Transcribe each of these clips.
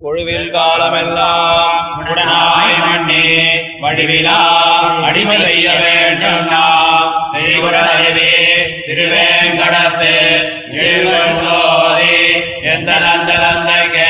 ஒழுவில் காலமெல்லாம் உடனாய் மண்ணே வடிவிலா அடிமை செய்ய வேண்டும் நாம் திரிகுடருவே திருவேங்கடத்து எழுவன் சோதி எந்த நந்த தந்தைக்கு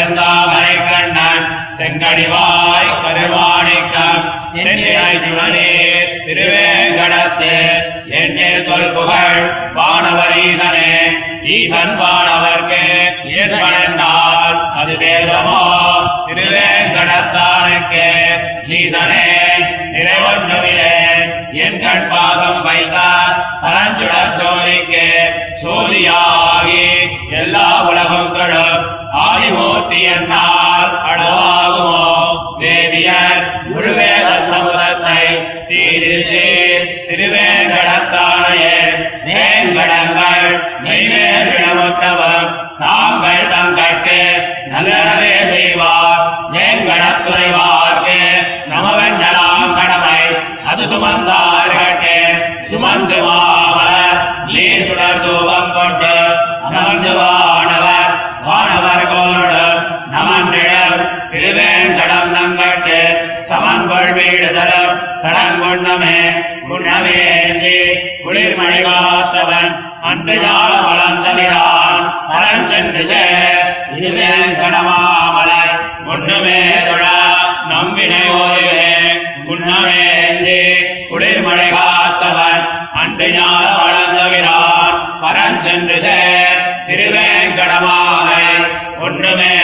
செந்தாமரை கண்ணன் செங்கடிவாய் கருவாணிக்கம் தென்னிழை சுழலே திருவேங்கடத்து எண்ணில் தொல் புகழ் வானவர் ஈசனே ஈசன் வானவர்க்கு என்பனால் அது தேசமோ? திருவேங்கடத்தானுக்கு ஈசனே நிறைவொன்றுமிலே என் கண் பாசம் வைத்தார் பரஞ்சுடர் சோதிக்கு சோதியாகி எல்லா உலகங்களும் கழும் ஆதிமூர்த்தி தேவியர் முழுவேத சமுதத்தை முழுவேதத்தமுதத்தை தீதிசீர் திருவேங்கடத்தானையே. வேங்கடங்கள் மெய்மேல் விடமுற்றவர் தாங்கள் தங்கட்கு நல்லடவே செய்வார். வேங்கடத்துறைவார்க்கு நமவென்னலாம் கடமை. அது சுமந்தார்கட்கு சுமந்து மாமலர் நீர் சுடர் தூபம் கொண்டு அமர்ந்துவார் நமன்றிடம் திருவேங்கடம் நங்கட்டு சமன்கொள் வீடுதலும் தடங்குண்ணமே குணவேந்தி குளிர்மழை காத்தவன் அன்று ஞான வளர்ந்தனிரான். பரன் சென்று திருவேங்கடமாமலை ஒண்ணுமே தொழ நம்பினை ஓயுவே குன்னவேந்தி குளிர்மழை காத்தவன் அன்று ஞான வளர்ந்தவிரான். பரன் சென்று சேர் திருவேங்கடமாலை ஒன்றுமே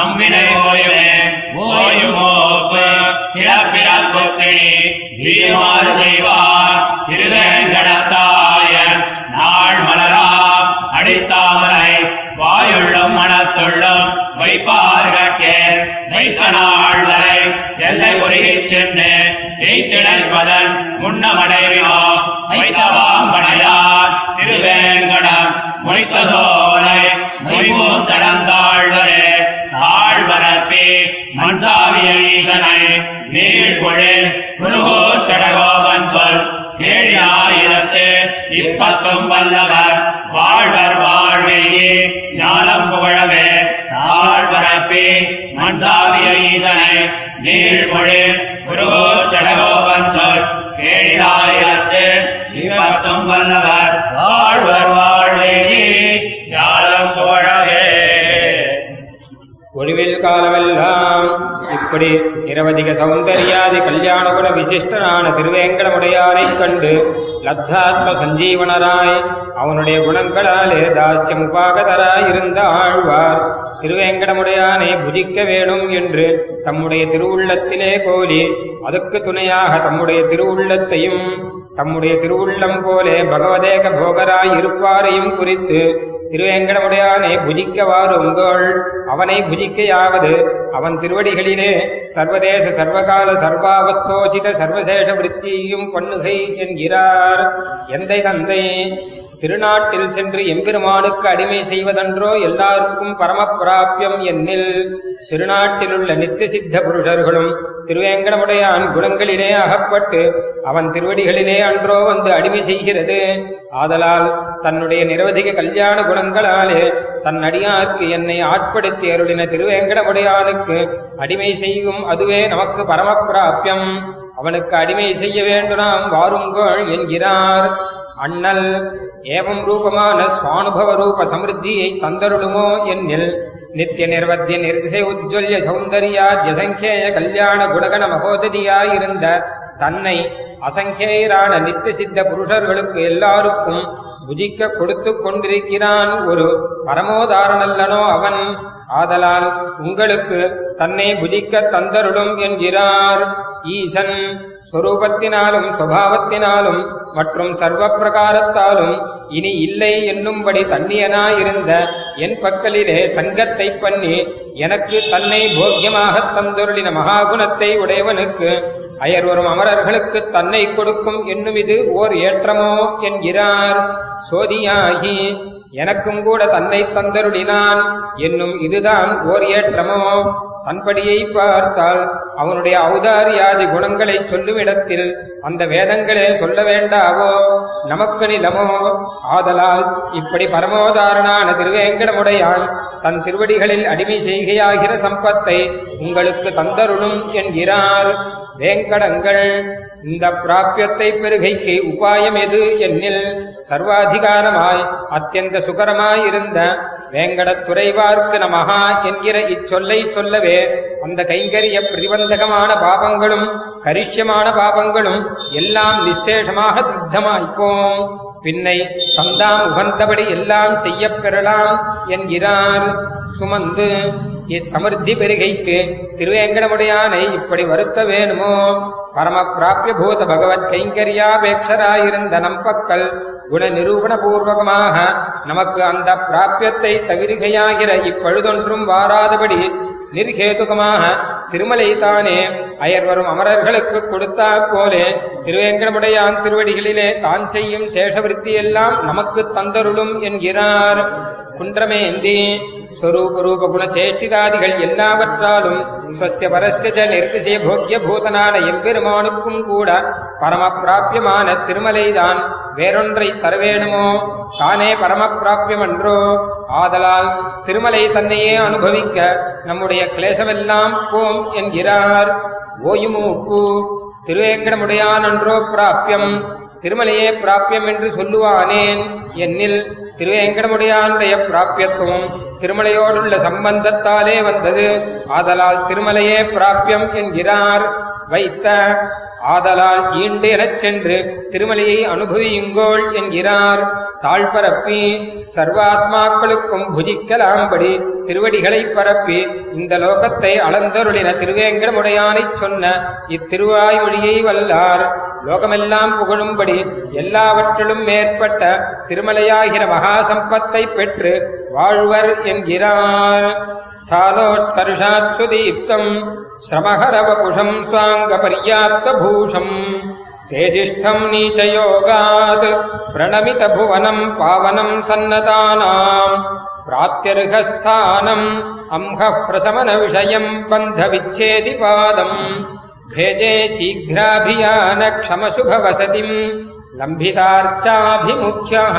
நம்பினை ஓயுமே ஓயுமோப்பு பிறப்பிறப்பு கிளி வீமாறு செய்வார். திருவேங்கடத்தாய நாள் மலரா அடித்தாமரை வாயுள்ளும் மனத்துள்ளும் வைப்பார்கட்கே வைத்த நாள் வரை எல்லை ஒருகிச் சென்று எய்திடைப்பதன் முன்னமடைவினோ வைத்தவா மண்டாவிய ஈசனை நீழ்பொழில் குருகோச்சடகோபன் சொல். கேழியாயிரத்து இப்பத்தும் வல்லவர். வாழ்வர் வாழ்வையே ஞானம் புகழவே. தாழ்வரப்பி மண்டாவிய ஈசனை நீழ்பொழில் குருகோச்சடகோபன் சொல். கேழியாயிரத்து இப்பத்தும் வல்லவர். வாழ்வர் ஒளிவில் காலமெல்லாம் இப்படி நிரவதிக சௌந்தர்யாதி கல்யாண குண விசிஷ்டனான திருவேங்கடமுடையாரைக் கண்டு லத்தாத்ம சஞ்சீவனராய் அவனுடைய குணங்களாலே தாசியம் உபாகதராய் இருந்த ஆழ்வார் திருவேங்கடமுடையானை புஜிக்க வேணும் என்று தம்முடைய திருவுள்ளத்திலே கோலி அதுக்கு துணையாக தம்முடைய திருவுள்ளத்தையும் தம்முடைய திருவுள்ளம் போலே பகவதேக போகராய் இருப்பாரையும் குறித்து திருவேங்கடமுடையானை புஜிக்கவாறு உங்கள். அவனை புஜிக்கையாவது அவன் திருவடிகளிலே சர்வதேச சர்வகால சர்வாவஸ்தோசித சர்வசேஷ விருத்தியும் பண்ணுகை என்கிறார். எந்தை தந்தை திருநாட்டில் சென்று எம்பெருமானுக்கு அடிமை செய்வதன்றோ எல்லாருக்கும் பரமபிராபியம் என்னில். திருநாட்டிலுள்ள நித்திய சித்த புருஷர்களும் திருவேங்கடமுடையான் குணங்களிலே அகப்பட்டு அவன் திருவடிகளிலே அன்றோ வந்து அடிமை செய்கிறது. ஆதலால் தன்னுடைய நிரவதிக கல்யாண குணங்களாலே தன் அடியார்க்கு என்னை ஆட்படுத்தி அருளின திருவேங்கடமுடையானுக்கு அடிமை செய்யும் அதுவே நமக்கு பரமபிராபியம் அவனுக்கு அடிமை செய்ய வேண்டும் வாருங்கோள் என்கிறார். அண்ணல் ஏவம் ரூபமான சுவானுபவ ரூப சமிருத்தியை தந்தருளுமோ என்னில். நித்திய நிர்வத்திய நிர்திசை உஜ்வல்ய சௌந்தர்யாத்ய சங்கேய கல்யாண குணகண மகோததியாயிருந்த தன்னை அசங்கேயரான நித்திய சித்த புருஷர்களுக்கு எல்லாருக்கும் புஜிக்க கொடுத்து கொண்டிருக்கிறான் ஒரு பரமோதாரணல்லனோ அவன். ஆதலால் உங்களுக்கு தன்னை புஜிக்க தந்தருளும் என்கிறார். ஈசன் சொரூபத்தினாலும் சுபாவத்தினாலும் மற்றும் சர்வ பிரகாரத்தாலும் இனி இல்லை என்னும்படி தன்னியனாயிருந்த என் பக்கலிலே சங்கத்தை பண்ணி எனக்கு தன்னை போக்கியமாகத் தந்தொருளின மகாகுணத்தை உடையவனுக்கு அயர்வரும் அமரர்களுக்கு தன்னை கொடுக்கும் என்னும் இது ஓர் ஏற்றமோ என்கிறார். சோதியாகி எனக்கும் கூட தன்னை தந்தருளினான். என்னும் இதுதான் ஓர் ஏற்றமோ? தன்படியை பார்த்தால் அவனுடைய ஔதாரியாதி குணங்களை சொல்லும் இடத்தில் அந்த வேதங்களே சொல்ல வேண்டாவோ? நமக்கு நிலமோ? ஆதலால் இப்படி பரமோதாரணான திருவேங்கடமுடையான் தன் திருவடிகளில் அடிமை செய்கையாகிற சம்பத்தை உங்களுக்கு தந்தருளும் என்கிறார். வேங்கடங்கள் இந்த பிராபியத்தை பெருகைக்கு உபாயம் எது என்னில்? சர்வாதிகாரமாய் அத்தியந்த சுகரமாயிருந்த வேங்கடத் துறைவார்க்கு நமஹா என்கிற இச்சொல்லை சொல்லவே அந்த கைங்கரிய பிரதிபந்தகமான பாபங்களும் கரிஷ்யமான பாபங்களும் எல்லாம் நிசேஷமாக தக்தமாய்ப்போம். பின்னை தந்தாம் உகந்தபடி எல்லாம் செய்யப்பெறலாம் என்கிறார் சுமந்து. இச்சமர்த்தி பெருகைக்கு திருவேங்கடமுடையானை இப்படி வருத்த வேணுமோ? பரம பிராபிய பூத பகவத் கைங்கரியாபேட்சராயிருந்த நம்பக்கல் குண நிரூபண பூர்வகமாக நமக்கு அந்த பிராபியத்தை தவிர்கையாகிற இப்பழுதொன்றும் வாராதபடி நிர்ஹேதுகமாக திருமலை தானே அயர்வரும் அமரர்களுக்கு கொடுத்தா போலே திருவேங்கடமுடையான் திருவடிகளிலே தான் செய்யும் சேஷவிருத்தியெல்லாம் நமக்கு தந்தருளும் என்கிறார். குன்றமேந்தி ஸ்வரூப ரூப குணசேட்டிதாதிகள் எல்லாவற்றாலும் ஸ்வசிய பரஸ்ய ச நிர்திசய போக்கிய பூதனான எம்பெருமானுக்கும் கூட பரமப்பிராபியமான திருமலைதான். வேறொன்றை தரவேணுமோ? தானே பரம ஆதலால் திருமலை தன்னையே அனுபவிக்க நம்முடைய கிளேசமெல்லாம் போம் என்கிறார். ஓயுமூப்பு. திருவேங்கடமுடையான் அன்றோ பிராபியம். திருமலையே பிராப்பியம் என்று சொல்லுவானேன். என்னில் திருவேங்கடமுடையானுடைய பிராப்பியத்துவம் திருமலையோடுள்ள சம்பந்தத்தாலே வந்தது. ஆதலால் திருமலையே பிராப்பியம் என்கிறார். வைத்த ஆதலால் ஈண்டு எனச் சென்று திருமலையை அனுபவியுங்கோள் என்கிறார். தாழ் பரப்பி சர்வாத்மாக்களுக்கும் புஜிக்கலாம்படி திருவடிகளை பரப்பி இந்த லோகத்தை அளந்தருளின திருவேங்கடமுடையானைச் சொன்ன இத்திருவாய்மொழியை வல்லார். லோகமெல்லாம் புகழும்படி எல்லாவற்றிலும் மேற்பட்ட திருமலையாகிற மகாசம்பத்தை பெற்று வாழ்வர் என்கிறார். ஸ்தாலோத்கர்ஷாத் சுதீப்தம் சிரமஹரவபுஷம் சுவாங்க பர்யாப்த பூஷம் தேஜிஷ்டம் நீச்சயோகாத் பிரணமித புவனம் பாவனம் சன்னதானாம். பிராப்திர்ஹஸ்தானம் அம்ஹ பிரசமன விஷயம் பந்த விச்சேதி பாதம். भेजे शीघ्राभियानक्षमशुभवसतिम् लम्भितार्चाभिमुख्यः